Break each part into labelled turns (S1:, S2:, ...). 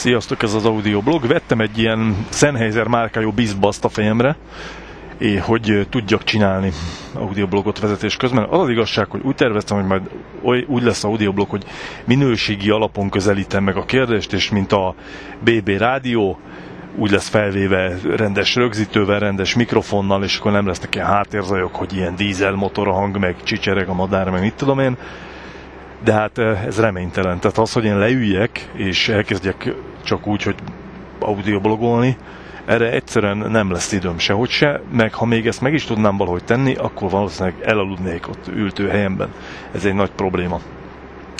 S1: Sziasztok, ez az audioblog. Vettem egy ilyen Sennheiser márkájú bizbaszt a fejemre, hogy tudjak csinálni audioblogot vezetés közben. Az az igazság, hogy úgy terveztem, hogy majd úgy lesz audioblog, hogy minőségi alapon közelítem meg a kérdést, és mint a BB rádió, úgy lesz felvéve rendes rögzítővel, rendes mikrofonnal, és akkor nem lesznek ilyen háttérzajok, hogy ilyen dízel motor a hang, meg csicsereg a madár, meg mit tudom én de hát ez reménytelen. Tehát az, hogy én leüljek, és elkezdjek csak úgy, hogy audioblogolni, erre egyszerűen nem lesz időm sehogy se, meg ha még ezt meg is tudnám valahogy tenni, akkor valószínűleg elaludnék ott ültő helyemben. Ez egy nagy probléma.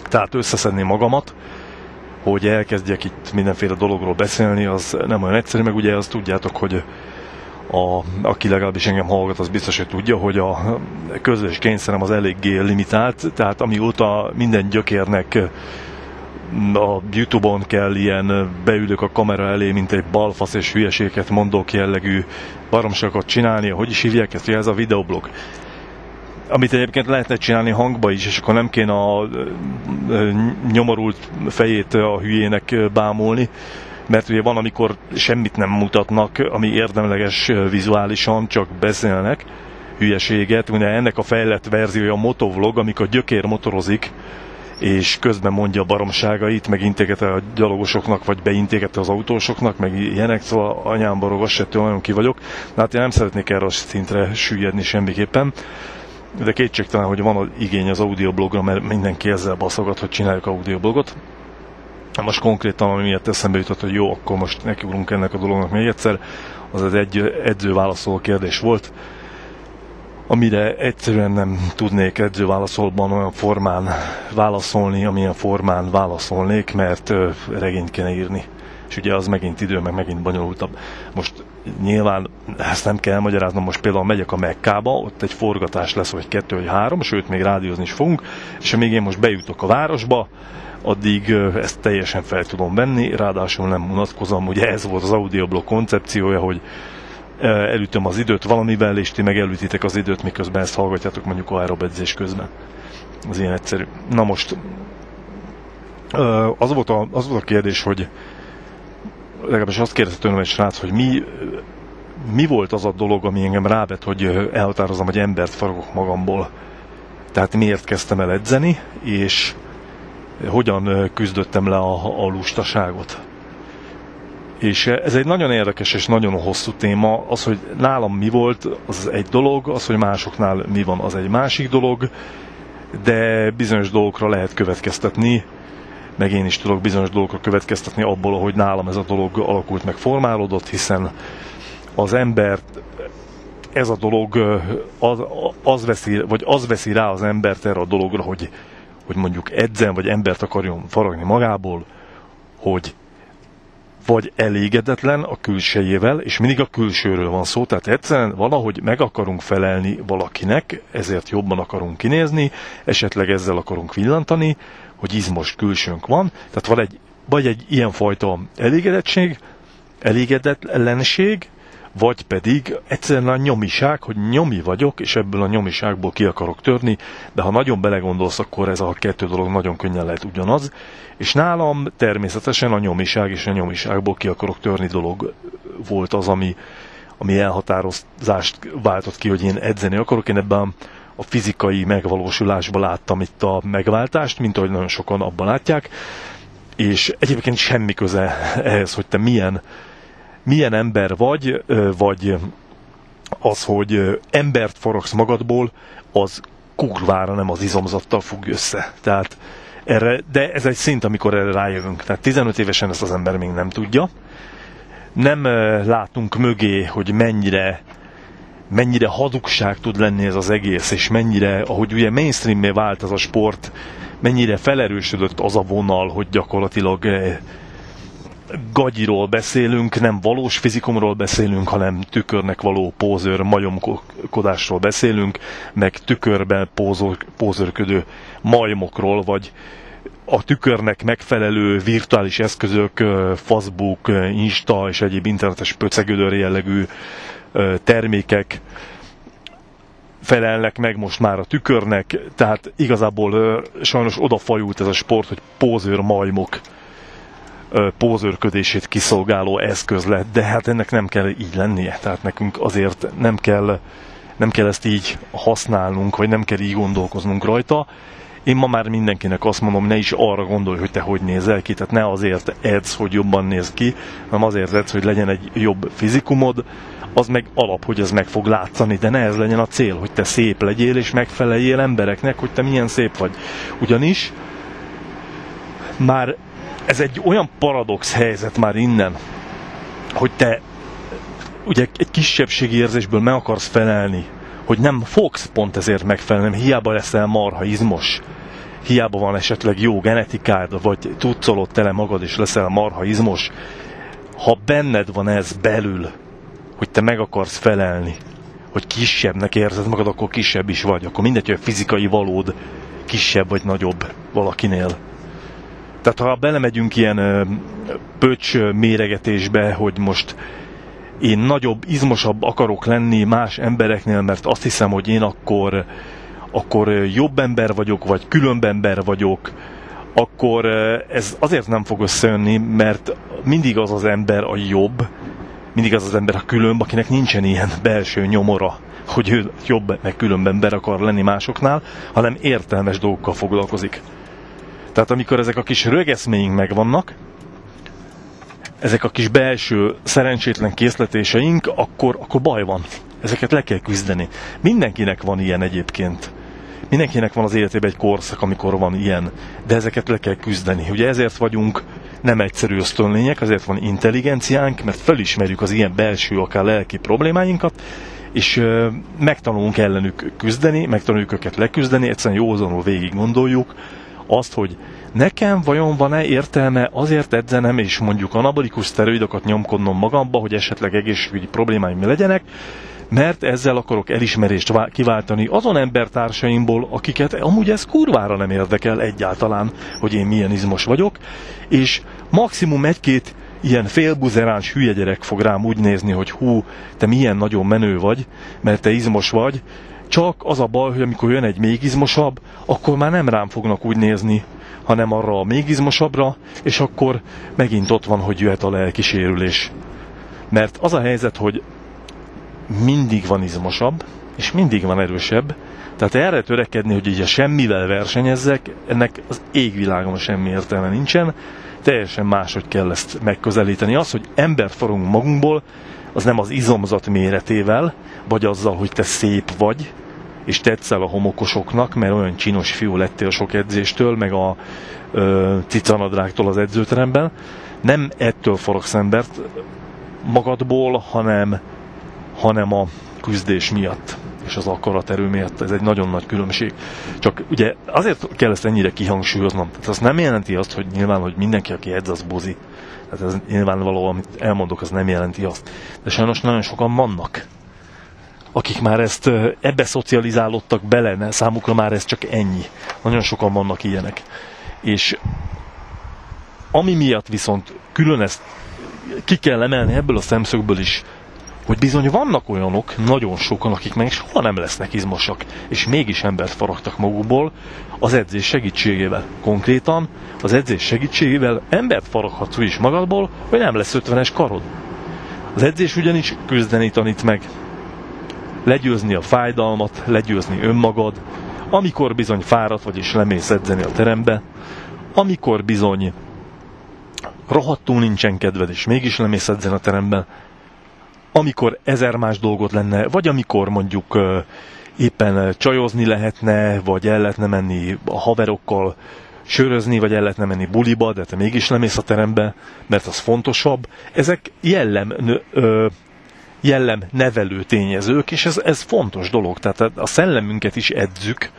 S1: Tehát összeszedni magamat, hogy elkezdjek itt mindenféle dologról beszélni, az nem olyan egyszerű, meg ugye azt tudjátok, hogy a, aki legalábbis engem hallgat, az biztos, hogy tudja, hogy a közös kényszerem az eléggé limitált, tehát amióta minden gyökérnek a Youtube-on kell ilyen beülök a kamera elé, mint egy balfasz és hülyeséget mondok jellegű baromságokat csinálni, hogy is hívják ezt, ez a videoblog. Amit egyébként lehetne csinálni hangba is, és akkor nem kéne a nyomorult fejét a hülyének bámulni, mert ugye van, amikor semmit nem mutatnak, ami érdemleges vizuálisan, csak beszélnek hülyeséget. Ugye ennek a fejlett verziója a motovlog, amikor gyökér motorozik, és közben mondja a baromságait, meg intéget a gyalogosoknak, vagy beintéget az autósoknak, meg ilyenek, szóval anyám barogos, ettől nagyon ki vagyok. Na hát én nem szeretnék erre a szintre süllyedni semmiképpen, de kétségtelen, hogy van az igény az audioblogra, mert mindenki ezzel baszogat, hogy csináljuk audioblogot. Most konkrétan, ami miatt eszembe jutott, hogy jó, akkor most nekiugrunk ennek a dolognak még egyszer, az az egy edzőválaszoló kérdés volt, amire egyszerűen nem tudnék edzőválaszolban olyan formán válaszolni, amilyen formán válaszolnék, mert regényt kéne írni. És ugye az megint idő, meg megint bonyolultabb. Most nyilván ezt nem kell magyaráznom, most például megyek a Mekkába, ott egy forgatás lesz, vagy kettő, vagy három, sőt még rádiózni is fogunk, és amíg én most bejutok a városba, addig ezt teljesen fel tudom venni, ráadásul nem unatkozom, ugye ez volt az audioblog koncepciója, hogy elütöm az időt valamivel, és ti meg elütitek az időt, miközben ezt hallgatjátok mondjuk aerob edzés közben. Az ilyen egyszerű. Na most, az volt a, az volt a kérdés, hogy legalábbis azt kérdezte tőlem egy srác, hogy mi, mi volt az a dolog, ami engem rávet, hogy elhatározom, hogy embert faragok magamból. Tehát miért kezdtem el edzeni, és hogyan küzdöttem le a, a lustaságot. És ez egy nagyon érdekes és nagyon hosszú téma. Az, hogy nálam mi volt, az egy dolog, az, hogy másoknál mi van, az egy másik dolog, de bizonyos dolgokra lehet következtetni, meg én is tudok bizonyos dolgokra következtetni abból, hogy nálam ez a dolog alakult meg, formálódott, hiszen az ember ez a dolog az, az, veszi, vagy az veszi rá az embert erre a dologra, hogy hogy mondjuk edzen, vagy embert akarjon faragni magából, hogy vagy elégedetlen a külsejével, és mindig a külsőről van szó, tehát egyszerűen valahogy meg akarunk felelni valakinek, ezért jobban akarunk kinézni, esetleg ezzel akarunk villantani, hogy izmos külsőnk van, tehát van egy, vagy egy ilyenfajta elégedettség, elégedetlenség, vagy pedig egyszerűen a nyomiság, hogy nyomi vagyok, és ebből a nyomiságból ki akarok törni, de ha nagyon belegondolsz, akkor ez a kettő dolog nagyon könnyen lehet ugyanaz, és nálam természetesen a nyomiság és a nyomiságból ki akarok törni dolog volt az, ami, ami elhatározást váltott ki, hogy én edzeni akarok. Én ebben a fizikai megvalósulásban láttam itt a megváltást, mint ahogy nagyon sokan abban látják, és egyébként semmi köze ehhez, hogy te milyen milyen ember vagy, vagy az, hogy embert forogsz magadból, az kurvára nem az izomzattal függ össze. Tehát erre, de ez egy szint, amikor erre rájövünk. Tehát 15 évesen ezt az ember még nem tudja. Nem látunk mögé, hogy mennyire mennyire hadugság tud lenni ez az egész, és mennyire, ahogy ugye mainstream vált ez a sport, mennyire felerősödött az a vonal, hogy gyakorlatilag gagyiról beszélünk, nem valós fizikumról beszélünk, hanem tükörnek való pózőr, majomkodásról beszélünk, meg tükörben pózor, pózörködő majmokról, vagy a tükörnek megfelelő virtuális eszközök, Facebook, Insta és egyéb internetes pöcegödör jellegű termékek felelnek meg most már a tükörnek, tehát igazából sajnos odafajult ez a sport, hogy pózőr majmok pózőrködését kiszolgáló eszköz lett, de hát ennek nem kell így lennie. Tehát nekünk azért nem kell, nem kell ezt így használnunk, vagy nem kell így gondolkoznunk rajta. Én ma már mindenkinek azt mondom, ne is arra gondolj, hogy te hogy nézel ki, tehát ne azért edz, hogy jobban néz ki, hanem azért edz, hogy legyen egy jobb fizikumod, az meg alap, hogy ez meg fog látszani, de ne ez legyen a cél, hogy te szép legyél, és megfeleljél embereknek, hogy te milyen szép vagy. Ugyanis már ez egy olyan paradox helyzet már innen, hogy te ugye egy kisebbségi érzésből meg akarsz felelni, hogy nem fogsz pont ezért megfelelni, hiába leszel marha izmos, hiába van esetleg jó genetikád, vagy tudszolod tele magad, és leszel marha izmos, ha benned van ez belül, hogy te meg akarsz felelni, hogy kisebbnek érzed magad, akkor kisebb is vagy. Akkor mindegy, hogy a fizikai valód kisebb vagy nagyobb valakinél. Tehát ha belemegyünk ilyen pöcs méregetésbe, hogy most én nagyobb, izmosabb akarok lenni más embereknél, mert azt hiszem, hogy én akkor, akkor jobb ember vagyok, vagy különb ember vagyok, akkor ez azért nem fog összejönni, mert mindig az az ember a jobb, mindig az az ember a különb, akinek nincsen ilyen belső nyomora, hogy ő jobb, meg különb ember akar lenni másoknál, hanem értelmes dolgokkal foglalkozik. Tehát amikor ezek a kis rögeszméink megvannak, ezek a kis belső szerencsétlen készletéseink, akkor, akkor baj van. Ezeket le kell küzdeni. Mindenkinek van ilyen egyébként. Mindenkinek van az életében egy korszak, amikor van ilyen, de ezeket le kell küzdeni. Ugye ezért vagyunk nem egyszerű ösztönlények, azért van intelligenciánk, mert felismerjük az ilyen belső, akár lelki problémáinkat, és megtanulunk ellenük küzdeni, megtanuljuk őket leküzdeni, egyszerűen józanul végig gondoljuk azt, hogy nekem vajon van-e értelme azért edzenem, és mondjuk anabolikus szteroidokat nyomkodnom magamba, hogy esetleg egészségügyi problémáim legyenek, mert ezzel akarok elismerést kiváltani azon embertársaimból, akiket amúgy ez kurvára nem érdekel egyáltalán, hogy én milyen izmos vagyok, és maximum egy-két ilyen félbuzeráns hülye gyerek fog rám úgy nézni, hogy hú, te milyen nagyon menő vagy, mert te izmos vagy, csak az a baj, hogy amikor jön egy még izmosabb, akkor már nem rám fognak úgy nézni, hanem arra a még izmosabbra, és akkor megint ott van, hogy jöhet a lelkisérülés. Mert az a helyzet, hogy mindig van izmosabb, és mindig van erősebb, tehát erre törekedni, hogy így a semmivel versenyezzek, ennek az égvilágon semmi értelme nincsen, teljesen máshogy kell ezt megközelíteni. Az, hogy embert forunk magunkból, az nem az izomzat méretével, vagy azzal, hogy te szép vagy, és tetszel a homokosoknak, mert olyan csinos fiú lettél sok edzéstől, meg a ö, cicanadrágtól az edzőteremben. Nem ettől forogsz embert magadból, hanem hanem a küzdés miatt és az akaraterő miatt. Ez egy nagyon nagy különbség. Csak ugye azért kell ezt ennyire kihangsúlyoznom. Tehát az nem jelenti azt, hogy nyilván, hogy mindenki, aki edz, az buzi. Tehát ez nyilvánvaló, amit elmondok, az nem jelenti azt. De sajnos nagyon sokan vannak, akik már ezt ebbe szocializálódtak bele, mert számukra már ez csak ennyi. Nagyon sokan vannak ilyenek. És ami miatt viszont külön ezt ki kell emelni ebből a szemszögből is, hogy bizony vannak olyanok, nagyon sokan, akik meg soha nem lesznek izmosak, és mégis embert faragtak magukból az edzés segítségével. Konkrétan az edzés segítségével embert faraghatsz is magadból, hogy nem lesz 50-es karod. Az edzés ugyanis küzdeni tanít meg. Legyőzni a fájdalmat, legyőzni önmagad, amikor bizony fáradt vagy és lemész edzeni a terembe, amikor bizony rohadtul nincsen kedved, és mégis lemész edzeni a teremben, amikor ezer más dolgot lenne, vagy amikor mondjuk éppen csajozni lehetne, vagy el lehetne menni a haverokkal sörözni, vagy el lehetne menni buliba, de te mégis nem mész a terembe, mert az fontosabb. Ezek jellem, ö, jellem nevelő tényezők, és ez, ez fontos dolog. Tehát a szellemünket is edzük,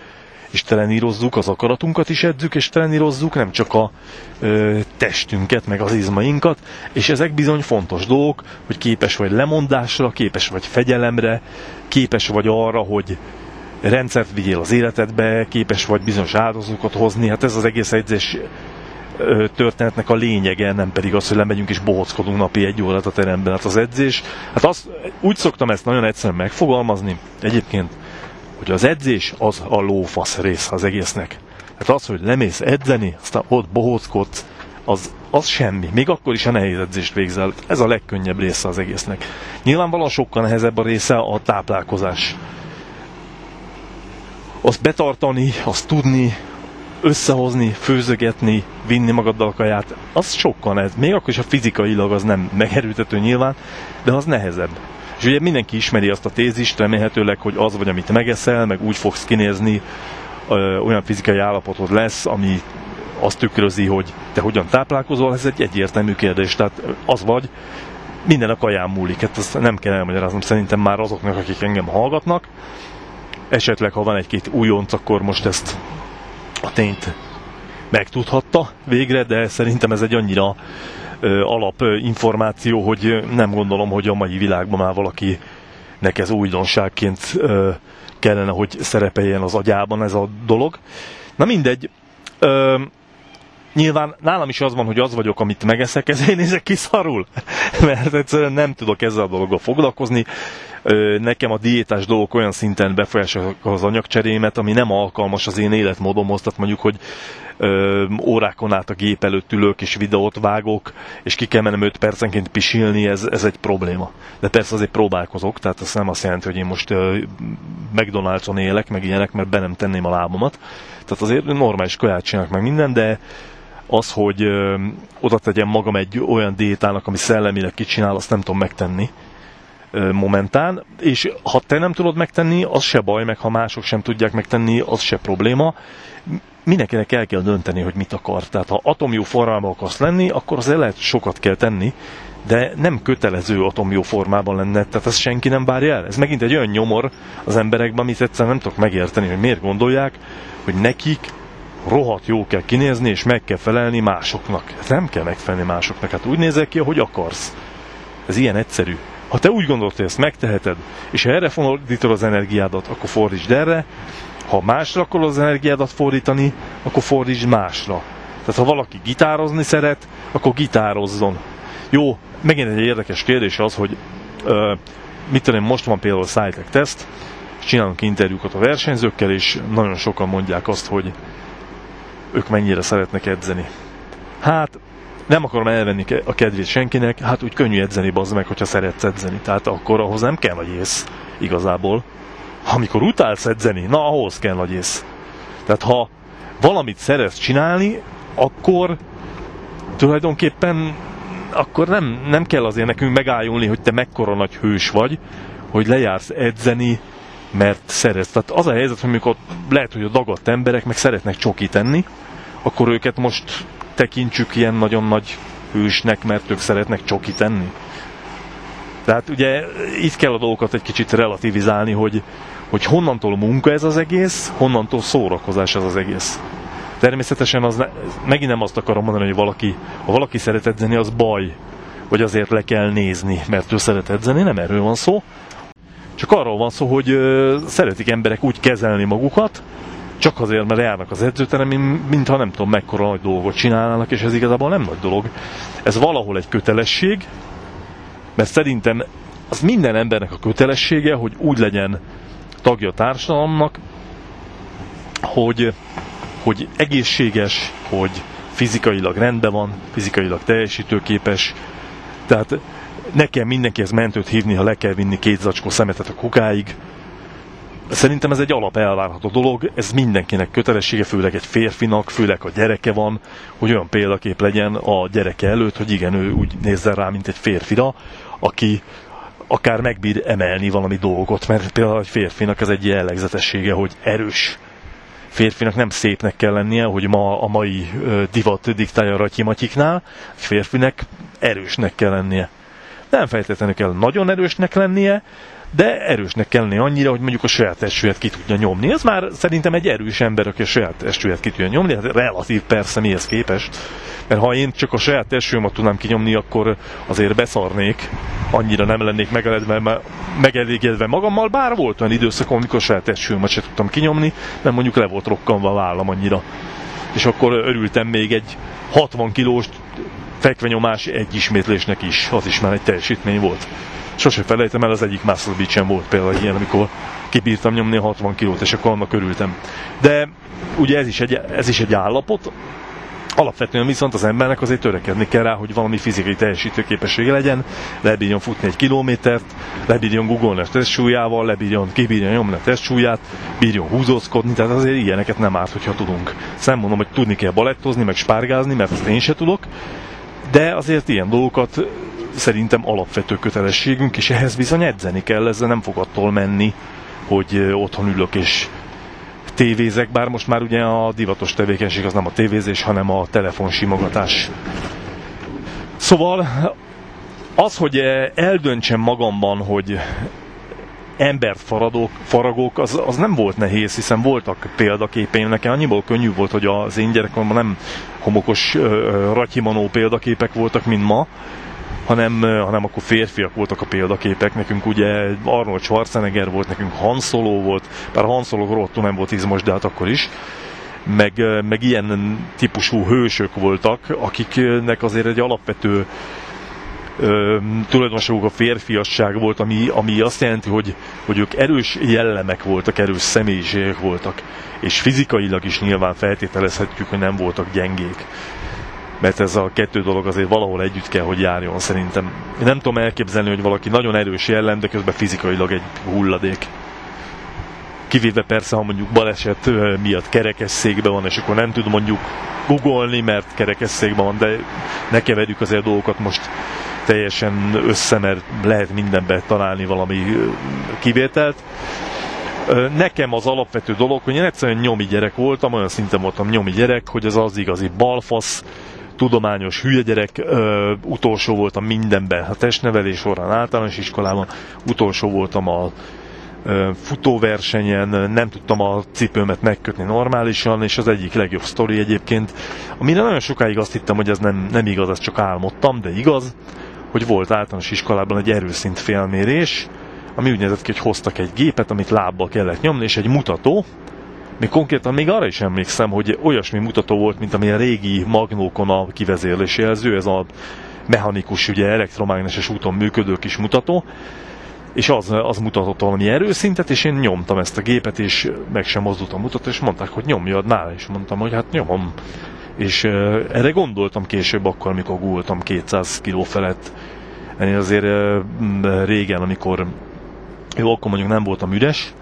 S1: és telenírozzuk, az akaratunkat is edzük, és telenírozzuk nem csak a ö, testünket, meg az izmainkat, és ezek bizony fontos dolgok, hogy képes vagy lemondásra, képes vagy fegyelemre, képes vagy arra, hogy rendszert vigyél az életedbe, képes vagy bizonyos áldozókat hozni, hát ez az egész edzés történetnek a lényege, nem pedig az, hogy lemegyünk és bohockodunk napi egy órát a teremben. Hát az edzés, hát azt, úgy szoktam ezt nagyon egyszerűen megfogalmazni, egyébként hogy az edzés az a lófasz rész az egésznek. Hát az, hogy lemész edzeni, aztán ott bohóckodsz, az az semmi. Még akkor is a nehéz edzést végzel. Ez a legkönnyebb része az egésznek. Nyilvánvalóan sokkal nehezebb a része a táplálkozás. Azt betartani, azt tudni, összehozni, főzögetni, vinni magaddal a kaját, az sokkal nehezebb. Még akkor is a fizikailag az nem megerőtető nyilván, de az nehezebb. És ugye mindenki ismeri azt a tézist, remélhetőleg, hogy az vagy, amit megeszel, meg úgy fogsz kinézni, olyan fizikai állapotod lesz, ami azt tükrözi, hogy te hogyan táplálkozol, ez egy egyértelmű kérdés. Tehát az vagy, minden a kaján múlik. Hát azt nem kell elmagyaráznom szerintem már azoknak, akik engem hallgatnak. Esetleg, ha van egy-két újonc, akkor most ezt a tényt megtudhatta végre, de szerintem ez egy annyira ö, alap ö, információ, hogy nem gondolom, hogy a mai világban már valakinek ez újdonságként kellene, hogy szerepeljen az agyában ez a dolog. Na mindegy, nyilván nálam is az van, hogy az vagyok, amit megeszek, ezért nézek ki szarul. Mert egyszerűen nem tudok ezzel a dologgal foglalkozni. Nekem a diétás dolgok olyan szinten befolyásolják az anyagcserémet, ami nem alkalmas az én életmódomhoz. Tehát mondjuk, hogy ö, órákon át a gép előtt ülök és videót vágok, és ki kell mennem 5 percenként pisilni, ez, ez egy probléma. De persze azért próbálkozok, tehát ez nem azt jelenti, hogy én most McDonald's-on élek, meg ilyenek, mert be nem tenném a lábamat. Tehát azért normális kaját csinálok meg minden, de az, hogy ö, oda tegyem magam egy olyan diétának, ami szellemileg kicsinál, azt nem tudom megtenni momentán, és ha te nem tudod megtenni, az se baj, meg ha mások sem tudják megtenni, az se probléma. Mindenkinek el kell dönteni, hogy mit akar. Tehát ha atomjó formában akarsz lenni, akkor az lehet sokat kell tenni, de nem kötelező atomjó formában lenne, tehát ezt senki nem várja el. Ez megint egy olyan nyomor az emberekben, amit egyszerűen nem tudok megérteni, hogy miért gondolják, hogy nekik rohadt jó kell kinézni, és meg kell felelni másoknak. Ez nem kell megfelelni másoknak, hát úgy nézel ki, ahogy akarsz. Ez ilyen egyszerű. Ha te úgy gondolod, hogy ezt megteheted, és ha erre fordítod az energiádat, akkor fordítsd erre, ha másra akarod az energiádat fordítani, akkor fordítsd másra. Tehát ha valaki gitározni szeret, akkor gitározzon. Jó, megint egy érdekes kérdés az, hogy ö, mit tudom, most van például a SciTech teszt, csinálunk interjúkat a versenyzőkkel, és nagyon sokan mondják azt, hogy ők mennyire szeretnek edzeni. Hát, nem akarom elvenni a kedvét senkinek, hát úgy könnyű edzeni, bazd meg, hogyha szeretsz edzeni. Tehát akkor ahhoz nem kell nagy ész, igazából. Amikor utálsz edzeni, na ahhoz kell nagy ész. Tehát ha valamit szeretsz csinálni, akkor tulajdonképpen akkor nem, nem kell azért nekünk megállulni, hogy te mekkora nagy hős vagy, hogy lejársz edzeni, mert szeretsz. Tehát az a helyzet, hogy amikor lehet, hogy a dagadt emberek meg szeretnek csoki tenni, akkor őket most tekintsük ilyen nagyon nagy hősnek, mert ők szeretnek csoki tenni. Tehát ugye itt kell a dolgokat egy kicsit relativizálni, hogy, hogy honnantól munka ez az egész, honnantól szórakozás ez az egész. Természetesen az ne, megint nem azt akarom mondani, hogy valaki, ha valaki szeret edzeni, az baj, vagy azért le kell nézni, mert ő szeret edzeni, nem erről van szó. Csak arról van szó, hogy ö, szeretik emberek úgy kezelni magukat, csak azért, mert járnak az edzőterem, mintha nem tudom mekkora nagy dolgot csinálnának, és ez igazából nem nagy dolog. Ez valahol egy kötelesség, mert szerintem az minden embernek a kötelessége, hogy úgy legyen tagja a társadalomnak, hogy, hogy egészséges, hogy fizikailag rendben van, fizikailag teljesítőképes, tehát nekem mindenkihez mentőt hívni, ha le kell vinni két zacskó szemetet a kukáig, Szerintem ez egy alap elvárható dolog, ez mindenkinek kötelessége, főleg egy férfinak, főleg a gyereke van, hogy olyan példakép legyen a gyereke előtt, hogy igen, ő úgy nézzen rá, mint egy férfira, aki akár megbír emelni valami dolgot, mert például egy férfinak ez egy jellegzetessége, hogy erős. Férfinak nem szépnek kell lennie, hogy ma a mai divat diktálja ratyimatyiknál, egy férfinek erősnek kell lennie. Nem feltétlenül kell nagyon erősnek lennie, de erősnek kell lenni annyira, hogy mondjuk a saját testőjét ki tudja nyomni. Ez már szerintem egy erős ember, aki a saját testőjét ki tudja nyomni, hát relatív persze mihez képest. Mert ha én csak a saját testőmet tudnám kinyomni, akkor azért beszarnék, annyira nem lennék megelégedve, megelégedve magammal, bár volt olyan időszak, amikor a saját testőmet sem tudtam kinyomni, mert mondjuk le volt rokkanva a vállam annyira. És akkor örültem még egy 60 kilós fekvenyomás egy ismétlésnek is, az is már egy teljesítmény volt. Sose felejtem el, az egyik Muscle beach volt például ilyen, amikor kibírtam nyomni a 60 kilót, és akkor annak örültem. De ugye ez is egy, ez is egy állapot, Alapvetően viszont az embernek azért törekedni kell rá, hogy valami fizikai teljesítőképessége legyen, lebírjon futni egy kilométert, lebírjon googolni a testsúlyával, lebírjon, kibírjon nyomni a testsúlyát, bírjon húzózkodni, tehát azért ilyeneket nem árt, hogyha tudunk. Szem mondom, hogy tudni kell balettozni, meg spárgázni, mert ezt én se tudok, de azért ilyen dolgokat szerintem alapvető kötelességünk, és ehhez bizony edzeni kell, ezzel nem fog attól menni, hogy otthon ülök és tévézek, bár most már ugye a divatos tevékenység az nem a tévézés, hanem a telefonsimogatás. Szóval az, hogy eldöntsem magamban, hogy embert faradok, faragok, az, az nem volt nehéz, hiszen voltak példaképeim. Nekem annyiból könnyű volt, hogy az én gyerekkoromban nem homokos ratyimanó példaképek voltak, mint ma, hanem, hanem akkor férfiak voltak a példaképek. Nekünk ugye Arnold Schwarzenegger volt, nekünk Han Solo volt, bár Han Solo rohadtul nem volt izmos, de hát akkor is. Meg, meg ilyen típusú hősök voltak, akiknek azért egy alapvető tulajdonságuk a férfiasság volt, ami, ami azt jelenti, hogy, hogy ők erős jellemek voltak, erős személyiségek voltak, és fizikailag is nyilván feltételezhetjük, hogy nem voltak gyengék mert ez a kettő dolog azért valahol együtt kell, hogy járjon szerintem. Én nem tudom elképzelni, hogy valaki nagyon erős jellem, de közben fizikailag egy hulladék. Kivéve persze, ha mondjuk baleset miatt kerekesszékben van, és akkor nem tud mondjuk googolni, mert kerekesszékben van, de ne keverjük azért dolgokat most teljesen össze, mert lehet mindenbe találni valami kivételt. Nekem az alapvető dolog, hogy én egyszerűen nyomi gyerek voltam, olyan szinten voltam nyomi gyerek, hogy ez az igazi balfasz, tudományos hülye gyerek, ö, utolsó voltam mindenben, a testnevelés során általános iskolában, utolsó voltam a futóversenyen, nem tudtam a cipőmet megkötni normálisan, és az egyik legjobb sztori egyébként, amire nagyon sokáig azt hittem, hogy ez nem, nem igaz, ezt csak álmodtam, de igaz, hogy volt általános iskolában egy erőszint félmérés, ami úgy nézett ki, hogy hoztak egy gépet, amit lábbal kellett nyomni, és egy mutató, még konkrétan még arra is emlékszem, hogy olyasmi mutató volt, mint amilyen régi magnókon a kivezérlési jelző, ez a mechanikus, ugye elektromágneses úton működő kis mutató, és az, az mutatott valami erőszintet, és én nyomtam ezt a gépet, és meg sem mozdult a mutató, és mondták, hogy nyomjad már, és mondtam, hogy hát nyomom. És uh, erre gondoltam később akkor, amikor gultam 200 kg felett. Én azért uh, régen, amikor jó, akkor mondjuk nem voltam üres,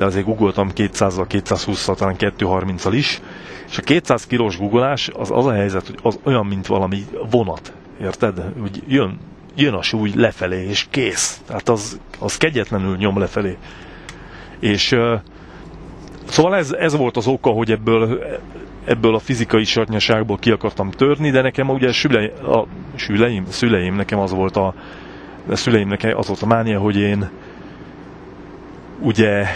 S1: de azért googoltam 200-al, 220-al, talán 230-al is, és a 200 kilós googolás az az a helyzet, hogy az olyan, mint valami vonat, érted? Úgy jön, jön a súly lefelé, és kész. Tehát az, az kegyetlenül nyom lefelé. És uh, szóval ez, ez volt az oka, hogy ebből ebből a fizikai sarnyaságból ki akartam törni, de nekem ugye a, süleim, a süleim, szüleim, nekem az volt a, a szüleimnek az volt a mánia, hogy én ugye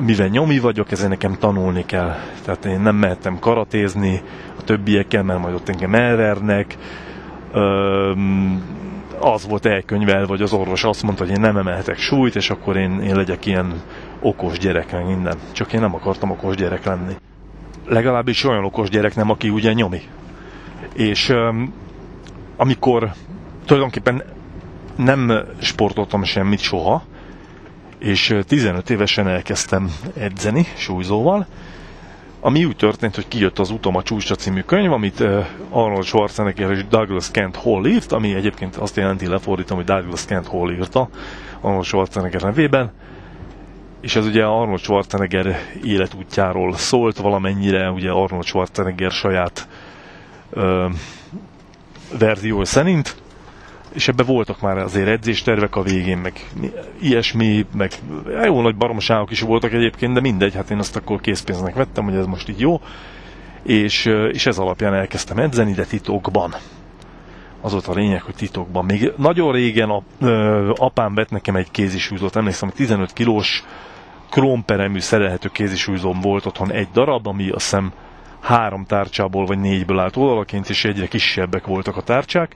S1: mivel nyomi vagyok, ezért nekem tanulni kell. Tehát én nem mehettem karatézni a többiekkel, mert majd ott engem elvernek. Öm, az volt elkönyvel, vagy az orvos azt mondta, hogy én nem emelhetek súlyt, és akkor én, én legyek ilyen okos gyerek, meg minden. Csak én nem akartam okos gyerek lenni. Legalábbis olyan okos gyerek nem, aki ugye nyomi. És öm, amikor tulajdonképpen nem sportoltam semmit soha, és 15 évesen elkezdtem edzeni súlyzóval, ami úgy történt, hogy kijött az Utom a csúcsra című könyv, amit Arnold Schwarzenegger és Douglas Kent Hall írt, ami egyébként azt jelenti, lefordítom, hogy Douglas Kent Hall írta Arnold Schwarzenegger nevében, és ez ugye Arnold Schwarzenegger életútjáról szólt valamennyire, ugye Arnold Schwarzenegger saját ö, verzió szerint, és ebbe voltak már azért edzéstervek a végén, meg ilyesmi, meg jó nagy baromságok is voltak egyébként, de mindegy, hát én azt akkor készpénznek vettem, hogy ez most így jó, és, és ez alapján elkezdtem edzeni, de titokban. Az volt a lényeg, hogy titokban. Még nagyon régen a, apám vett nekem egy kézisúzót, emlékszem, hogy 15 kilós krómperemű szerelhető kézisúzóm volt otthon egy darab, ami azt hiszem három tárcsából vagy négyből állt oldalaként, és egyre kisebbek voltak a tárcsák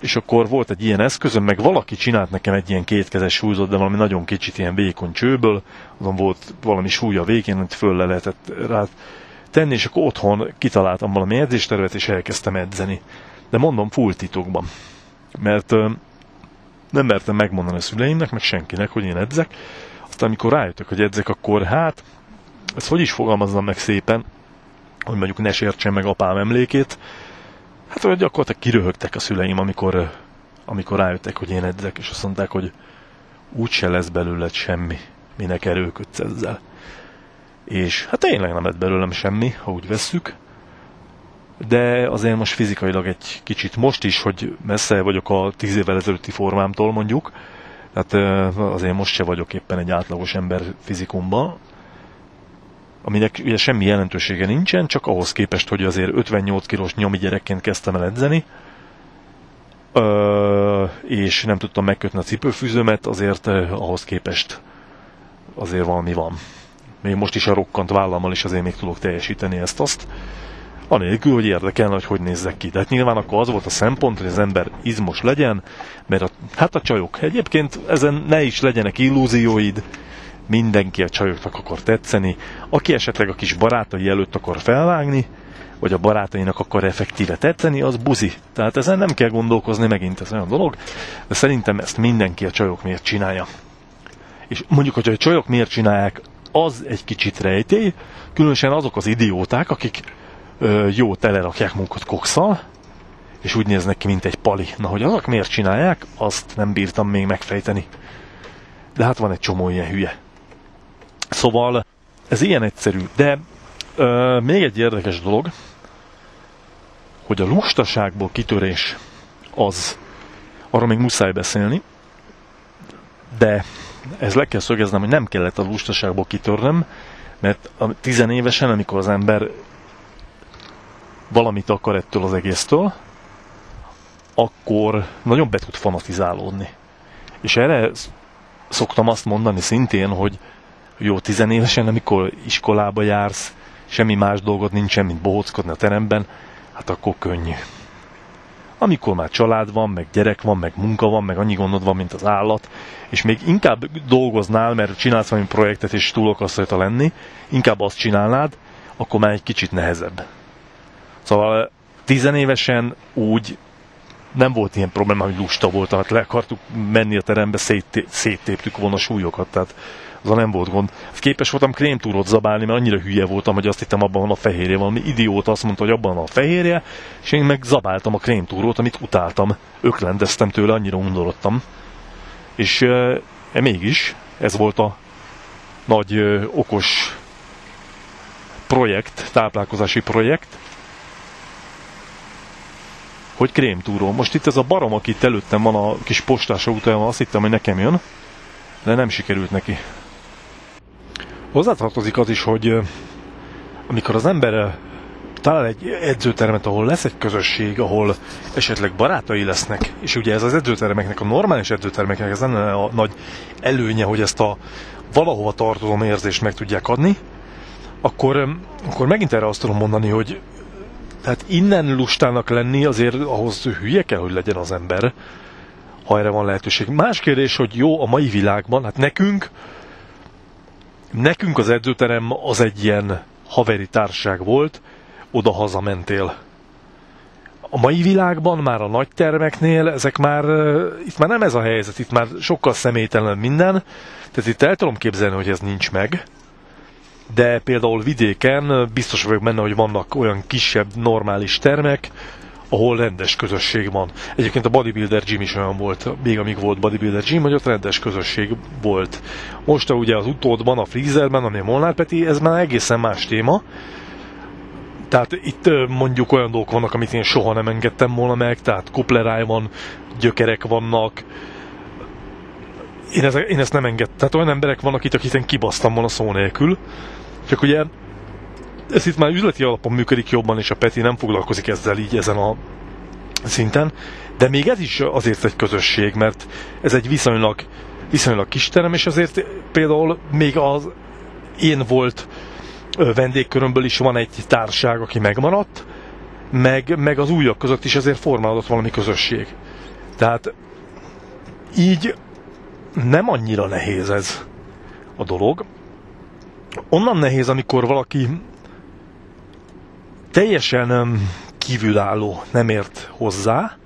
S1: és akkor volt egy ilyen eszközöm, meg valaki csinált nekem egy ilyen kétkezes súlyzót, de valami nagyon kicsit ilyen vékony csőből, azon volt valami súlya végén, amit föl le lehetett rá tenni, és akkor otthon kitaláltam valami edzéstervet, és elkezdtem edzeni. De mondom, full titokban. Mert nem mertem megmondani a szüleimnek, meg senkinek, hogy én edzek. Aztán amikor rájöttek, hogy edzek, akkor hát, ezt hogy is fogalmazzam meg szépen, hogy mondjuk ne sértsen meg apám emlékét. Hát hogy gyakorlatilag kiröhögtek a szüleim, amikor, amikor rájöttek, hogy én edzek, és azt mondták, hogy úgyse lesz belőled semmi, minek erőködsz ezzel. És hát tényleg nem lett belőlem semmi, ha úgy vesszük, de azért most fizikailag egy kicsit most is, hogy messze vagyok a tíz évvel ezelőtti formámtól mondjuk, tehát azért most se vagyok éppen egy átlagos ember fizikumban, aminek ugye semmi jelentősége nincsen, csak ahhoz képest, hogy azért 58 kilós nyomi gyerekként kezdtem el edzeni, ö, és nem tudtam megkötni a cipőfűzőmet, azért ahhoz képest azért valami van. Még most is a rokkant vállammal is azért még tudok teljesíteni ezt-azt. Anélkül, hogy érdekelne, hogy hogy nézzek ki. Tehát nyilván akkor az volt a szempont, hogy az ember izmos legyen, mert a, hát a csajok. Egyébként ezen ne is legyenek illúzióid, mindenki a csajoknak akar tetszeni, aki esetleg a kis barátai előtt akar felvágni, vagy a barátainak akar effektíve tetszeni, az buzi. Tehát ezen nem kell gondolkozni, megint ez olyan dolog, de szerintem ezt mindenki a csajok miért csinálja. És mondjuk, hogy a csajok miért csinálják, az egy kicsit rejtély, különösen azok az idióták, akik ö, jó telerakják munkat kokszal, és úgy néznek ki, mint egy pali. Na, hogy azok miért csinálják, azt nem bírtam még megfejteni. De hát van egy csomó ilyen hülye. Szóval ez ilyen egyszerű, de ö, még egy érdekes dolog, hogy a lustaságból kitörés az, arra még muszáj beszélni, de ez le kell szögeznem, hogy nem kellett a lustaságból kitörnem, mert a tizenévesen, amikor az ember valamit akar ettől az egésztől, akkor nagyon be tud fanatizálódni. És erre szoktam azt mondani szintén, hogy jó tizenévesen, amikor iskolába jársz, semmi más dolgot nincsen, mint bohóckodni a teremben, hát akkor könnyű. Amikor már család van, meg gyerek van, meg munka van, meg annyi gondod van, mint az állat, és még inkább dolgoznál, mert csinálsz valami projektet, és túl akarsz rajta lenni, inkább azt csinálnád, akkor már egy kicsit nehezebb. Szóval tizenévesen úgy nem volt ilyen probléma, hogy lusta volt, hát le akartuk menni a terembe, széttéptük volna a súlyokat, tehát az nem volt gond. Képes voltam krémtúrot zabálni, mert annyira hülye voltam, hogy azt hittem abban van a fehérje. Valami idiót azt mondta, hogy abban van a fehérje, és én meg zabáltam a krémtúrót, amit utáltam. Öklendeztem tőle, annyira undorodtam. És e, e, mégis ez volt a nagy e, okos projekt, táplálkozási projekt, hogy krémtúró. Most itt ez a barom, aki itt előttem van a kis postás autójával, azt hittem, hogy nekem jön, de nem sikerült neki. Hozzátartozik az is, hogy amikor az ember talál egy edzőtermet, ahol lesz egy közösség, ahol esetleg barátai lesznek, és ugye ez az edzőtermeknek, a normális edzőtermeknek ez lenne a nagy előnye, hogy ezt a valahova tartozom érzést meg tudják adni, akkor, akkor megint erre azt tudom mondani, hogy tehát innen lustának lenni azért ahhoz hülye kell, hogy legyen az ember, ha erre van lehetőség. Más kérdés, hogy jó a mai világban, hát nekünk Nekünk az edzőterem az egy ilyen haveri társaság volt, oda-haza mentél. A mai világban, már a nagy termeknél, ezek már, itt már nem ez a helyzet, itt már sokkal személytelen minden, tehát itt el tudom képzelni, hogy ez nincs meg, de például vidéken biztos vagyok benne, hogy vannak olyan kisebb, normális termek, ahol rendes közösség van. Egyébként a bodybuilder gym is olyan volt, még amíg volt bodybuilder gym, hogy ott rendes közösség volt. Most ugye az utódban, a Freezerben, ami a Molnár Peti, ez már egészen más téma. Tehát itt mondjuk olyan dolgok vannak, amit én soha nem engedtem volna meg, tehát kupleráj van, gyökerek vannak, én, ez, én ezt nem engedtem. Tehát olyan emberek vannak itt, akit én kibasztam volna szó nélkül. Csak ugye ez itt már üzleti alapon működik jobban, és a Peti nem foglalkozik ezzel így ezen a szinten, de még ez is azért egy közösség, mert ez egy viszonylag, viszonylag kis terem, és azért például még az én volt vendégkörömből is van egy társág, aki megmaradt, meg, meg az újak között is azért formálódott valami közösség. Tehát így nem annyira nehéz ez a dolog. Onnan nehéz, amikor valaki teljesen kívülálló nem ért hozzá.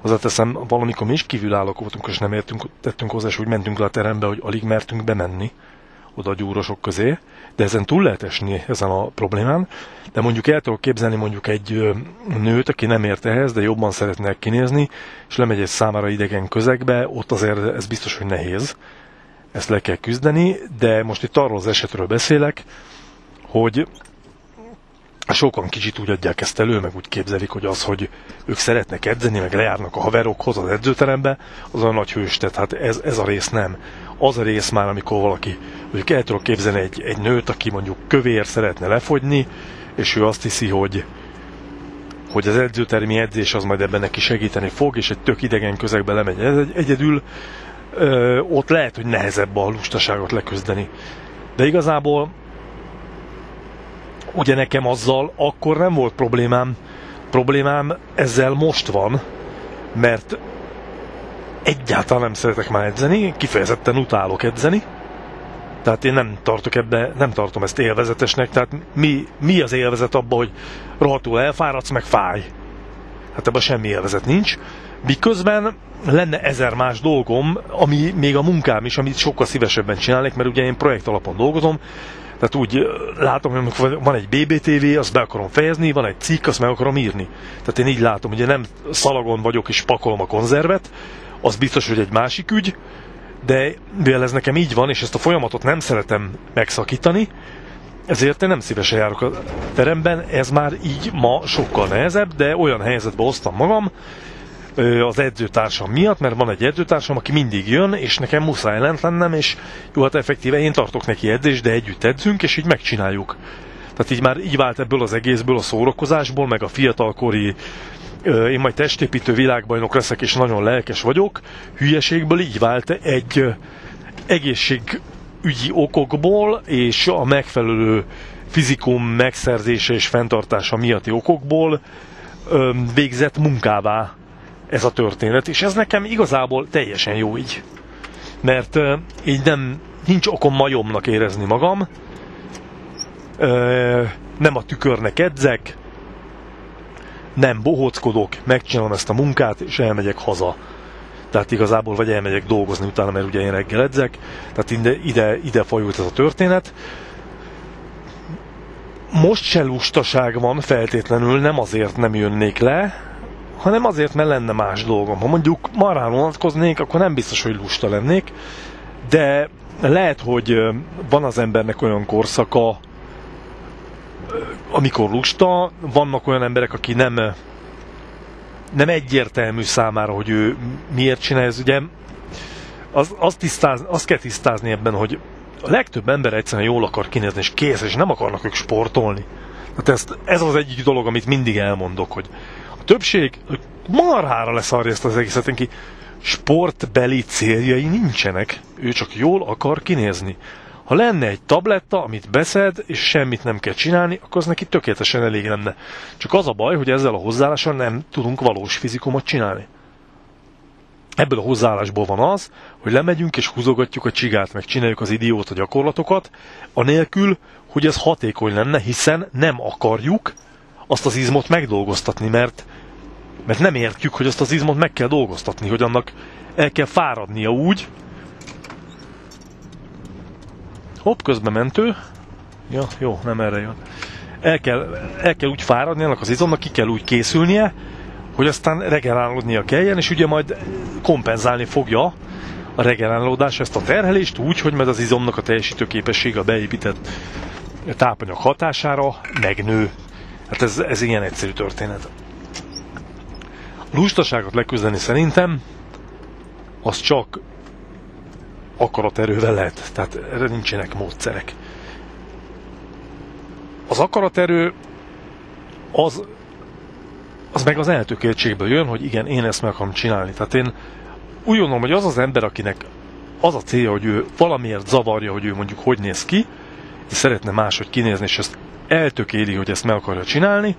S1: Hozzáteszem, valamikor mi is kívülállók voltunk, és nem értünk, tettünk hozzá, és úgy mentünk le a terembe, hogy alig mertünk bemenni. oda a gyúrosok közé, de ezen túl lehet esni ezen a problémán, de mondjuk el tudok képzelni mondjuk egy nőt, aki nem ért ehhez, de jobban szeretne kinézni, és lemegy egy számára idegen közegbe, ott azért ez biztos, hogy nehéz, ezt le kell küzdeni, de most itt arról az esetről beszélek, hogy sokan kicsit úgy adják ezt elő, meg úgy képzelik, hogy az, hogy ők szeretnek edzeni, meg lejárnak a haverokhoz az edzőterembe, az a nagy hős, tehát hát ez, ez a rész nem. Az a rész már, amikor valaki, mondjuk el tudok képzelni egy, egy nőt, aki mondjuk kövér szeretne lefogyni, és ő azt hiszi, hogy, hogy az edzőtermi edzés az majd ebben neki segíteni fog, és egy tök idegen közegbe lemegy egy, egyedül, ö, ott lehet, hogy nehezebb a lustaságot leküzdeni. De igazából ugye nekem azzal akkor nem volt problémám. Problémám ezzel most van, mert egyáltalán nem szeretek már edzeni, kifejezetten utálok edzeni. Tehát én nem tartok ebbe, nem tartom ezt élvezetesnek. Tehát mi, mi az élvezet abban, hogy rohadtul elfáradsz, meg fáj. Hát ebben semmi élvezet nincs. Miközben lenne ezer más dolgom, ami még a munkám is, amit sokkal szívesebben csinálnék, mert ugye én projekt alapon dolgozom, tehát úgy látom, hogy van egy BBTV, azt be akarom fejezni, van egy cikk, azt meg akarom írni. Tehát én így látom, hogy nem szalagon vagyok és pakolom a konzervet, az biztos, hogy egy másik ügy, de mivel ez nekem így van, és ezt a folyamatot nem szeretem megszakítani, ezért én nem szívesen járok a teremben, ez már így ma sokkal nehezebb, de olyan helyzetbe hoztam magam, az edzőtársam miatt, mert van egy edzőtársam, aki mindig jön, és nekem muszáj lent lennem, és jó, hát effektíve én tartok neki edzést, de együtt edzünk, és így megcsináljuk. Tehát így már így vált ebből az egészből, a szórakozásból, meg a fiatalkori én majd testépítő világbajnok leszek, és nagyon lelkes vagyok, hülyeségből így vált egy egészségügyi okokból, és a megfelelő fizikum megszerzése és fenntartása miatti okokból végzett munkává ez a történet, és ez nekem igazából teljesen jó így. Mert uh, így nem, nincs okom majomnak érezni magam, uh, nem a tükörnek edzek, nem bohóckodok, megcsinálom ezt a munkát, és elmegyek haza. Tehát igazából vagy elmegyek dolgozni utána, mert ugye én reggel edzek, tehát ide, ide, ide fajult ez a történet. Most se lustaság van feltétlenül, nem azért nem jönnék le, hanem azért, mert lenne más dolgom. Ha mondjuk marán vonatkoznék, akkor nem biztos, hogy lusta lennék, de lehet, hogy van az embernek olyan korszaka, amikor lusta, vannak olyan emberek, aki nem nem egyértelmű számára, hogy ő miért csinálja ez, ugye az, az tisztáz, azt kell tisztázni ebben, hogy a legtöbb ember egyszerűen jól akar kinézni, és kész, és nem akarnak ők sportolni. Hát ezt, ez az egyik dolog, amit mindig elmondok, hogy többség marhára leszarja ezt az egészet, ki sportbeli céljai nincsenek, ő csak jól akar kinézni. Ha lenne egy tabletta, amit beszed, és semmit nem kell csinálni, akkor az neki tökéletesen elég lenne. Csak az a baj, hogy ezzel a hozzáállással nem tudunk valós fizikumot csinálni. Ebből a hozzáállásból van az, hogy lemegyünk és húzogatjuk a csigát, meg csináljuk az idióta gyakorlatokat, anélkül, hogy ez hatékony lenne, hiszen nem akarjuk azt az izmot megdolgoztatni, mert mert nem értjük, hogy azt az izmot meg kell dolgoztatni, hogy annak el kell fáradnia úgy. Hopp, közben mentő. Ja, jó, nem erre jön. El kell, el kell úgy fáradni annak az izomnak, ki kell úgy készülnie, hogy aztán regenerálódnia kelljen, és ugye majd kompenzálni fogja a regenerálódás ezt a terhelést úgy, hogy majd az izomnak a teljesítő a beépített tápanyag hatására megnő. Hát ez, ez ilyen egyszerű történet lustaságot leküzdeni szerintem az csak akaraterővel lehet. Tehát erre nincsenek módszerek. Az akaraterő az, az meg az eltökéltségből jön, hogy igen, én ezt meg akarom csinálni. Tehát én úgy gondolom, hogy az az ember, akinek az a célja, hogy ő valamiért zavarja, hogy ő mondjuk hogy néz ki, és szeretne máshogy kinézni, és ezt eltökéli, hogy ezt meg akarja csinálni,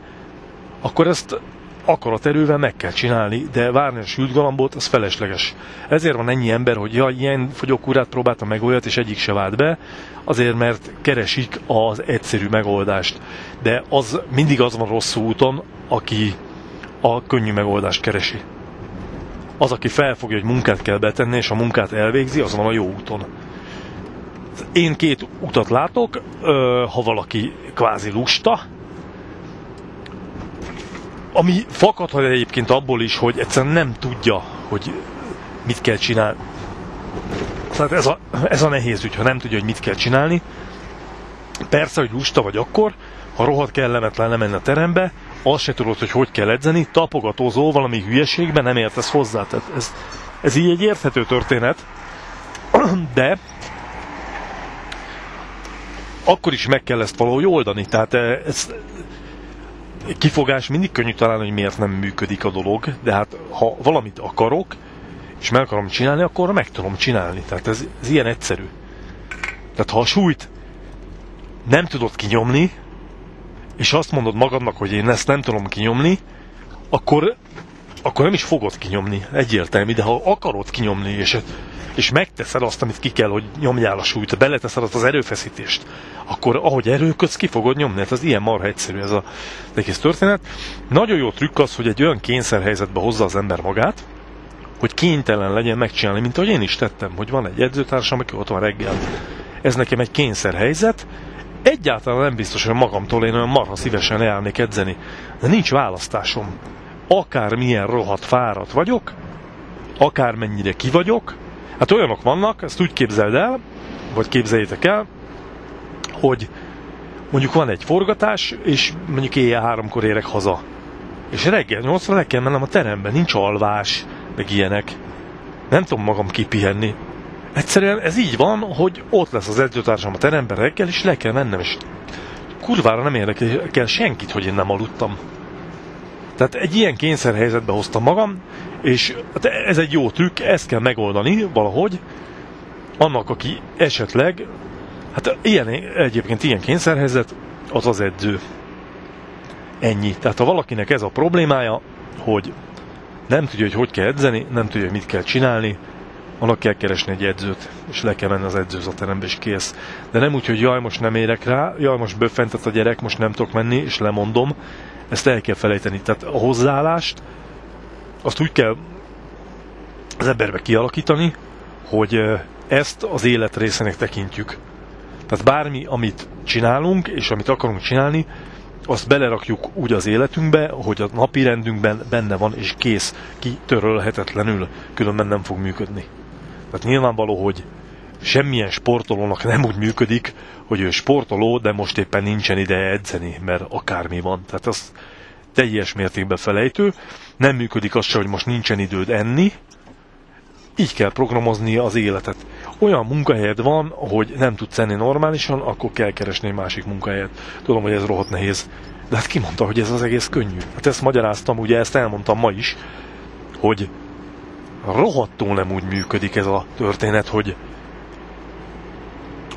S1: akkor ezt akaraterővel meg kell csinálni, de várni a sült galambot, az felesleges. Ezért van ennyi ember, hogy ja, ilyen fogyókúrát próbáltam meg olyat, és egyik se vált be, azért mert keresik az egyszerű megoldást. De az mindig az van rossz úton, aki a könnyű megoldást keresi. Az, aki felfogja, hogy munkát kell betenni, és a munkát elvégzi, az van a jó úton. Én két utat látok, ha valaki kvázi lusta, ami fakadhat egyébként abból is, hogy egyszerűen nem tudja, hogy mit kell csinálni. Tehát ez a, ez a nehéz ügy, ha nem tudja, hogy mit kell csinálni. Persze, hogy lusta vagy akkor, ha rohadt kellemetlen lemenni a terembe, azt se tudod, hogy hogy kell edzeni, tapogatózó valami hülyeségben, nem értesz hozzá. Tehát ez, ez így egy érthető történet, de akkor is meg kell ezt valahogy oldani. Tehát eh, ez, kifogás mindig könnyű találni, hogy miért nem működik a dolog, de hát ha valamit akarok, és meg akarom csinálni, akkor meg tudom csinálni. Tehát ez, ez ilyen egyszerű. Tehát ha a súlyt nem tudod kinyomni, és azt mondod magadnak, hogy én ezt nem tudom kinyomni, akkor, akkor nem is fogod kinyomni, egyértelmű, de ha akarod kinyomni, és, és megteszed azt, amit ki kell, hogy nyomjál a súlyt, beleteszed azt az erőfeszítést, akkor ahogy erőködsz, ki fogod nyomni. Hát ez ilyen marha egyszerű ez a egész történet. Nagyon jó trükk az, hogy egy olyan kényszerhelyzetbe hozza az ember magát, hogy kénytelen legyen megcsinálni, mint ahogy én is tettem, hogy van egy edzőtársam, aki ott van reggel. Ez nekem egy kényszerhelyzet, egyáltalán nem biztos, hogy magamtól én olyan marha szívesen leállnék edzeni. De nincs választásom. Akár milyen rohadt fáradt vagyok, akár mennyire ki vagyok, hát olyanok vannak, ezt úgy képzeld el, vagy képzeljétek el, hogy mondjuk van egy forgatás, és mondjuk éjjel háromkor érek haza. És reggel nyolcra le kell mennem a terembe, nincs alvás, meg ilyenek. Nem tudom magam kipihenni. Egyszerűen ez így van, hogy ott lesz az edzőtársam a teremben reggel, és le kell mennem, és kurvára nem érdekel senkit, hogy én nem aludtam. Tehát egy ilyen kényszerhelyzetbe hoztam magam, és hát ez egy jó trükk, ezt kell megoldani valahogy, annak, aki esetleg, hát ilyen, egyébként ilyen kényszerhelyzet, az az edző. Ennyi. Tehát ha valakinek ez a problémája, hogy nem tudja, hogy hogy kell edzeni, nem tudja, hogy mit kell csinálni, annak kell keresni egy edzőt, és le kell menni az edzőzaterembe, és kész. De nem úgy, hogy jaj, most nem érek rá, jaj, most böffentett a gyerek, most nem tudok menni, és lemondom. Ezt el kell felejteni. Tehát a hozzáállást, azt úgy kell az emberbe kialakítani, hogy ezt az élet részének tekintjük. Tehát bármi, amit csinálunk, és amit akarunk csinálni, azt belerakjuk úgy az életünkbe, hogy a napi rendünkben benne van, és kész, kitörölhetetlenül, különben nem fog működni. Tehát nyilvánvaló, hogy semmilyen sportolónak nem úgy működik, hogy ő sportoló, de most éppen nincsen ide edzeni, mert akármi van. Tehát az teljes mértékben felejtő. Nem működik az se, hogy most nincsen időd enni, így kell programozni az életet. Olyan munkahelyed van, hogy nem tudsz enni normálisan, akkor kell keresni egy másik munkahelyet. Tudom, hogy ez rohadt nehéz. De hát ki mondta, hogy ez az egész könnyű? Hát ezt magyaráztam, ugye ezt elmondtam ma is, hogy rohadtul nem úgy működik ez a történet, hogy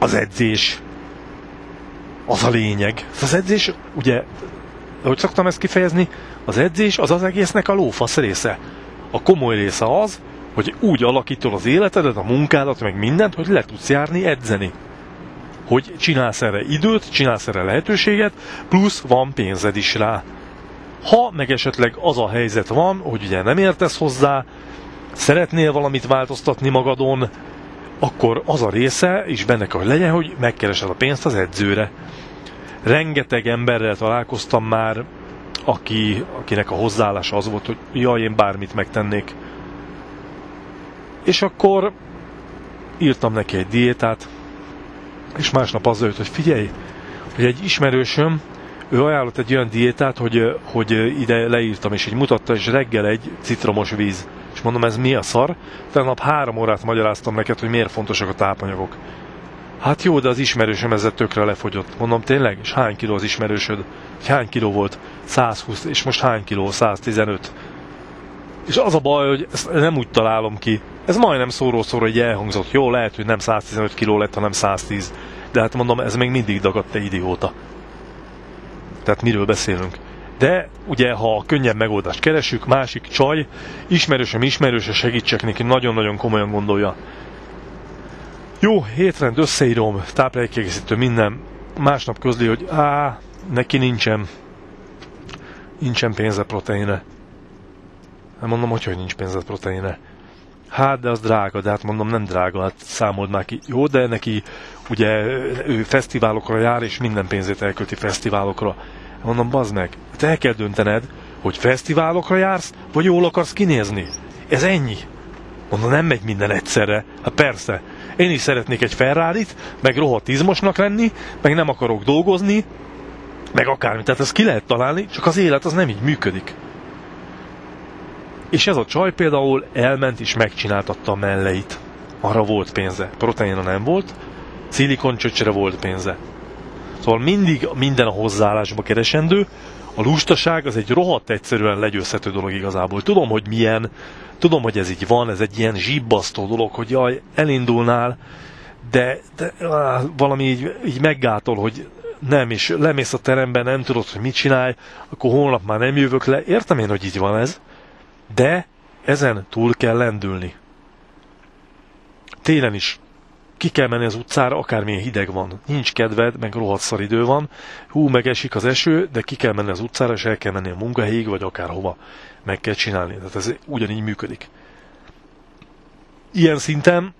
S1: az edzés az a lényeg. Az edzés, ugye, ahogy szoktam ezt kifejezni, az edzés az az egésznek a lófasz része. A komoly része az, hogy úgy alakítod az életedet, a munkádat, meg mindent, hogy le tudsz járni edzeni. Hogy csinálsz erre időt, csinálsz erre lehetőséget, plusz van pénzed is rá. Ha meg esetleg az a helyzet van, hogy ugye nem értesz hozzá, szeretnél valamit változtatni magadon, akkor az a része is benne kell, hogy legyen, hogy megkeresed a pénzt az edzőre. Rengeteg emberrel találkoztam már, aki, akinek a hozzáállása az volt, hogy jaj, én bármit megtennék. És akkor írtam neki egy diétát, és másnap az jött, hogy figyelj, hogy egy ismerősöm, ő ajánlott egy olyan diétát, hogy, hogy ide leírtam, és így mutatta, és reggel egy citromos víz. Mondom, ez mi a szar? Tegnap három órát magyaráztam neked, hogy miért fontosak a tápanyagok. Hát jó, de az ismerősöm ezzel tökre lefogyott. Mondom, tényleg? És hány kiló az ismerősöd? Hány kiló volt? 120, és most hány kiló? 115. És az a baj, hogy ezt nem úgy találom ki. Ez majdnem szóró-szóró, hogy elhangzott. Jó, lehet, hogy nem 115 kiló lett, hanem 110. De hát mondom, ez még mindig dagadt, te idióta. Tehát miről beszélünk? De ugye, ha könnyebb megoldást keresünk, másik csaj, ismerősöm ismerőse segítsek neki, nagyon-nagyon komolyan gondolja. Jó, hétrend összeírom, táplálékkiegészítő, minden. Másnap közli, hogy á, neki nincsen, nincsen pénze proteine. Nem mondom, hogy, hogy nincs pénze proteine. Hát, de az drága, de hát mondom, nem drága, hát számold már ki. Jó, de neki ugye ő fesztiválokra jár, és minden pénzét elkölti fesztiválokra. Mondom, bazd meg, te el kell döntened, hogy fesztiválokra jársz, vagy jól akarsz kinézni. Ez ennyi. Mondom, nem megy minden egyszerre. Hát persze. Én is szeretnék egy ferrari meg rohadt izmosnak lenni, meg nem akarok dolgozni, meg akármi. Tehát ezt ki lehet találni, csak az élet az nem így működik. És ez a csaj például elment és megcsináltatta a melleit. Arra volt pénze. Proteinra nem volt, szilikoncsöcsre volt pénze. Szóval mindig minden a hozzáállásba keresendő, a lustaság az egy rohadt egyszerűen legyőzhető dolog igazából. Tudom, hogy milyen, tudom, hogy ez így van, ez egy ilyen zsibbasztó dolog, hogy jaj, elindulnál, de, de valami így, így meggátol, hogy nem, és lemész a terembe, nem tudod, hogy mit csinálj, akkor holnap már nem jövök le. Értem én, hogy így van ez, de ezen túl kell lendülni. Télen is ki kell menni az utcára, akármilyen hideg van. Nincs kedved, meg rohadt szar idő van. Hú, meg esik az eső, de ki kell menni az utcára, és el kell menni a munkahelyig, vagy akárhova. Meg kell csinálni. Tehát ez ugyanígy működik. Ilyen szinten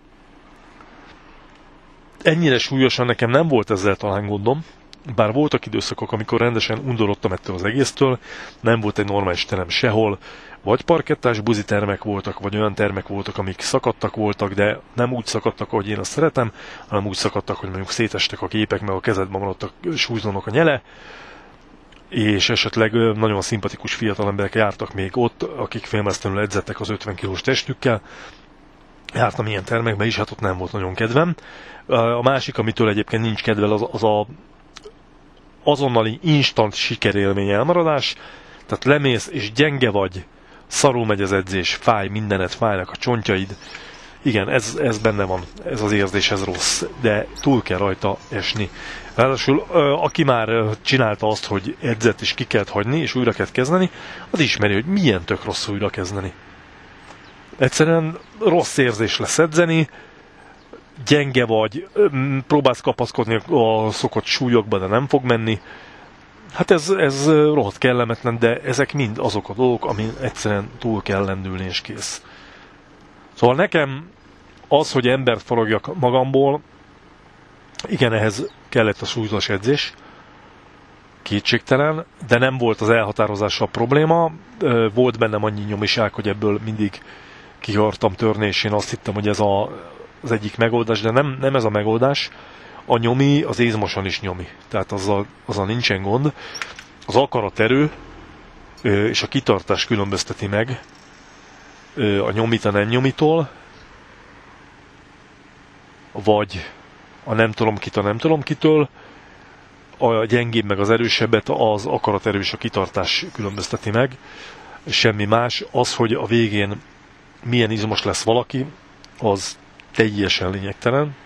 S1: ennyire súlyosan nekem nem volt ezzel talán gondom, bár voltak időszakok, amikor rendesen undorodtam ettől az egésztől, nem volt egy normális terem sehol, vagy parkettás buzi termek voltak, vagy olyan termek voltak, amik szakadtak voltak, de nem úgy szakadtak, ahogy én azt szeretem, hanem úgy szakadtak, hogy mondjuk szétestek a képek, meg a kezedben maradtak súlyzónok a nyele, és esetleg nagyon szimpatikus fiatal emberek jártak még ott, akik félmeztelenül edzettek az 50 kilós testükkel, jártam ilyen termekbe is, hát ott nem volt nagyon kedvem. A másik, amitől egyébként nincs kedvel, az, az a azonnali instant sikerélmény elmaradás, tehát lemész és gyenge vagy, szarul megy az edzés, fáj mindenet, fájnak a csontjaid. Igen, ez, ez benne van, ez az érzés, ez rossz, de túl kell rajta esni. Ráadásul aki már csinálta azt, hogy edzett és ki kellett hagyni, és újra kell kezdeni, az ismeri, hogy milyen tök rossz újra kezdeni. Egyszerűen rossz érzés lesz edzeni, gyenge vagy, próbálsz kapaszkodni a szokott súlyokba, de nem fog menni. Hát ez, ez rohadt kellemetlen, de ezek mind azok a dolgok, amin egyszerűen túl kell lendülni és kész. Szóval nekem az, hogy embert forogjak magamból, igen, ehhez kellett a súlyos edzés, kétségtelen, de nem volt az elhatározása a probléma. Volt bennem annyi nyomiság, hogy ebből mindig kihartam törni, és én azt hittem, hogy ez a az egyik megoldás, de nem, nem ez a megoldás. A nyomi az izmosan is nyomi, tehát azzal, azzal nincsen gond. Az akaraterő és a kitartás különbözteti meg a nyomit a nem nyomitól, vagy a nem tudom kit a nem tudom kitől, a gyengébb meg az erősebbet az akaraterő és a kitartás különbözteti meg, semmi más. Az, hogy a végén milyen izmos lesz valaki, az teljesen lényegtelen.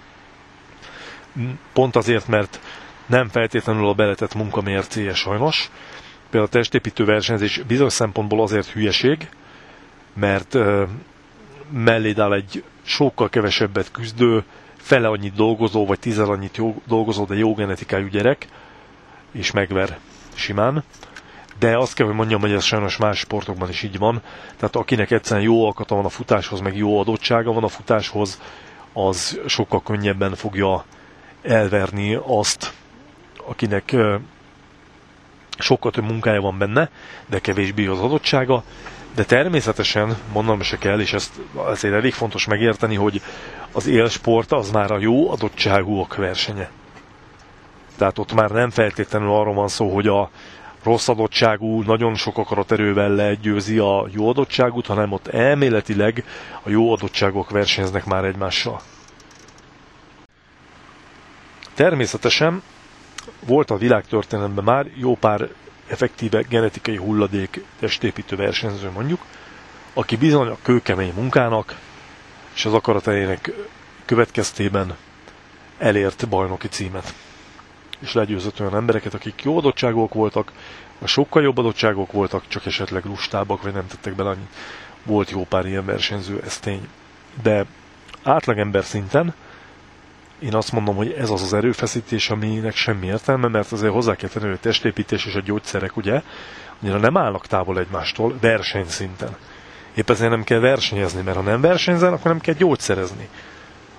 S1: Pont azért, mert nem feltétlenül a beletett munka mércéje sajnos. Például a testépítő versenyzés bizonyos szempontból azért hülyeség, mert mellé áll egy sokkal kevesebbet küzdő, fele annyit dolgozó, vagy tízzel annyit jó, dolgozó, de jó genetikájú gyerek, és megver simán. De azt kell, hogy mondjam, hogy ez sajnos más sportokban is így van. Tehát akinek egyszerűen jó alkata van a futáshoz, meg jó adottsága van a futáshoz, az sokkal könnyebben fogja elverni azt, akinek sokkal több munkája van benne, de kevésbé az adottsága. De természetesen mondanom se kell, és ezt azért elég fontos megérteni, hogy az élsport az már a jó adottságúak versenye. Tehát ott már nem feltétlenül arról van szó, hogy a rossz adottságú, nagyon sok akaraterővel legyőzi a jó adottságút, hanem ott elméletileg a jó adottságok versenyeznek már egymással. Természetesen volt a világtörténelemben már jó pár effektíve genetikai hulladék testépítő versenyző mondjuk, aki bizony a kőkemény munkának és az akaraterejének következtében elért bajnoki címet és legyőzött olyan embereket, akik jó adottságok voltak, vagy sokkal jobb adottságok voltak, csak esetleg lustábbak, vagy nem tettek bele annyi. Volt jó pár ilyen versenyző, ez tény. De átlagember szinten én azt mondom, hogy ez az az erőfeszítés, aminek semmi értelme, mert azért hozzá kell tenni, hogy a testépítés és a gyógyszerek, ugye, annyira nem állnak távol egymástól versenyszinten. Épp ezért nem kell versenyezni, mert ha nem versenyzel, akkor nem kell gyógyszerezni.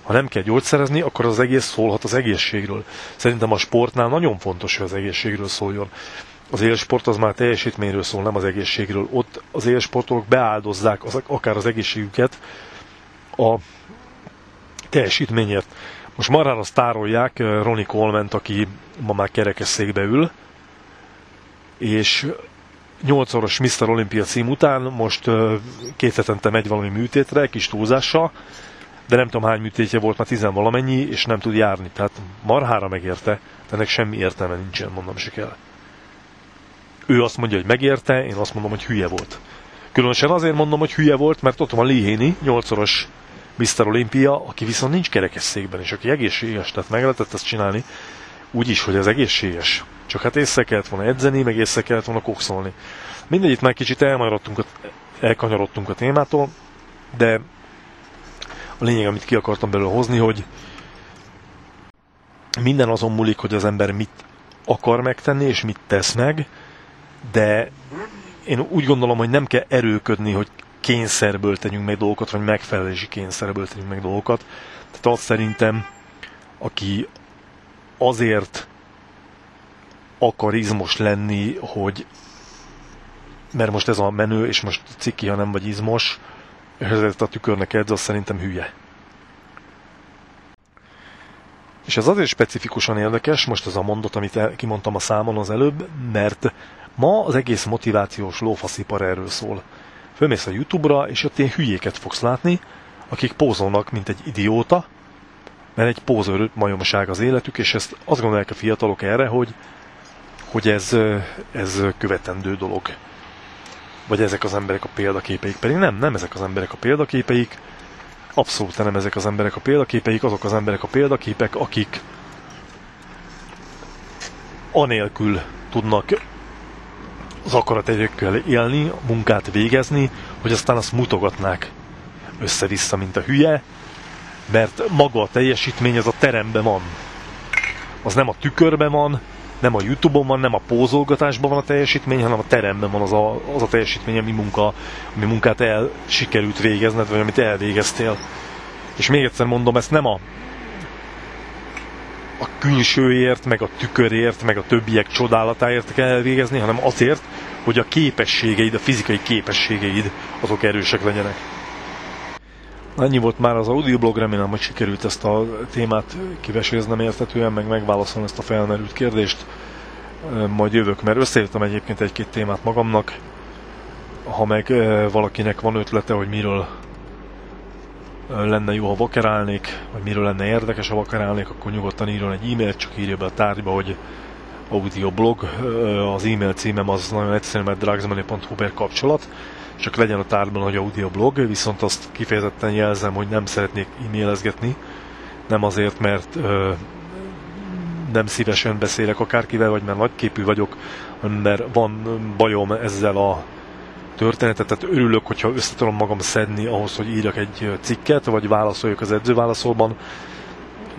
S1: Ha nem kell gyógyszerezni, akkor az egész szólhat az egészségről. Szerintem a sportnál nagyon fontos, hogy az egészségről szóljon. Az élsport az már teljesítményről szól, nem az egészségről. Ott az élsportolók beáldozzák az, akár az egészségüket a teljesítményért. Most marhára sztárolják eh, Ronnie coleman aki ma már kerekesszékbe ül, és 8-szoros Mr. Olympia cím után most eh, két hetente megy valami műtétre, kis túlzással, de nem tudom hány műtétje volt, már tizen valamennyi, és nem tud járni. Tehát marhára megérte, de ennek semmi értelme nincsen, mondom se kell. Ő azt mondja, hogy megérte, én azt mondom, hogy hülye volt. Különösen azért mondom, hogy hülye volt, mert ott van Lihéni, 8-szoros Mr. Olympia, aki viszont nincs kerekesszékben, és aki egészséges, tehát meg lehetett ezt csinálni úgy is, hogy az egészséges. Csak hát észre kellett volna edzeni, meg észre kellett volna kokszolni. Mindegy, itt már kicsit elmaradtunk, elkanyarodtunk a témától, de a lényeg, amit ki akartam belőle hozni, hogy minden azon múlik, hogy az ember mit akar megtenni, és mit tesz meg, de én úgy gondolom, hogy nem kell erőködni, hogy kényszerből tegyünk meg dolgokat, vagy megfelelési kényszerből tegyünk meg dolgokat. Tehát azt szerintem, aki azért akar izmos lenni, hogy mert most ez a menő, és most ciki, ha nem vagy izmos, ezért a tükörnek edz, az szerintem hülye. És ez azért specifikusan érdekes, most ez a mondat, amit kimondtam a számon az előbb, mert ma az egész motivációs lófaszipar erről szól. Fölmész a Youtube-ra, és ott ilyen hülyéket fogsz látni, akik pózolnak, mint egy idióta, mert egy pózőrő majomság az életük, és ezt azt gondolják a fiatalok erre, hogy, hogy ez, ez követendő dolog. Vagy ezek az emberek a példaképeik. Pedig nem, nem ezek az emberek a példaképeik, abszolút nem ezek az emberek a példaképeik, azok az emberek a példaképek, akik anélkül tudnak az akarategyekkel élni, munkát végezni, hogy aztán azt mutogatnák össze-vissza, mint a hülye, mert maga a teljesítmény az a teremben van. Az nem a tükörben van, nem a Youtube-on van, nem a pózolgatásban van a teljesítmény, hanem a teremben van az a, az a teljesítmény, ami, munka, ami munkát el sikerült végezned, vagy amit elvégeztél. És még egyszer mondom, ezt nem a a külsőért, meg a tükörért, meg a többiek csodálatáért kell elvégezni, hanem azért, hogy a képességeid, a fizikai képességeid azok erősek legyenek. Annyi volt már az audioblog, remélem, hogy sikerült ezt a témát kiveséznem értetően, meg megválaszolni ezt a felmerült kérdést. Majd jövök, mert összeírtam egyébként egy-két témát magamnak. Ha meg valakinek van ötlete, hogy miről lenne jó, ha vakerálnék, vagy miről lenne érdekes, ha vakerálnék, akkor nyugodtan írjon egy e-mailt, csak írja be a tárgyba, hogy audioblog. Az e-mail címem az nagyon egyszerű, mert drugsmoney.hu kapcsolat, csak legyen a tárgyban, hogy audioblog, viszont azt kifejezetten jelzem, hogy nem szeretnék e-mailezgetni, nem azért, mert ö, nem szívesen beszélek akárkivel, vagy mert nagyképű vagyok, mert van bajom ezzel a történetet, tehát örülök, hogyha össze tudom magam szedni ahhoz, hogy írjak egy cikket, vagy válaszoljak az edzőválaszolban.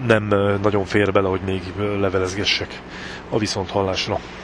S1: Nem nagyon fér bele, hogy még levelezgessek a viszont.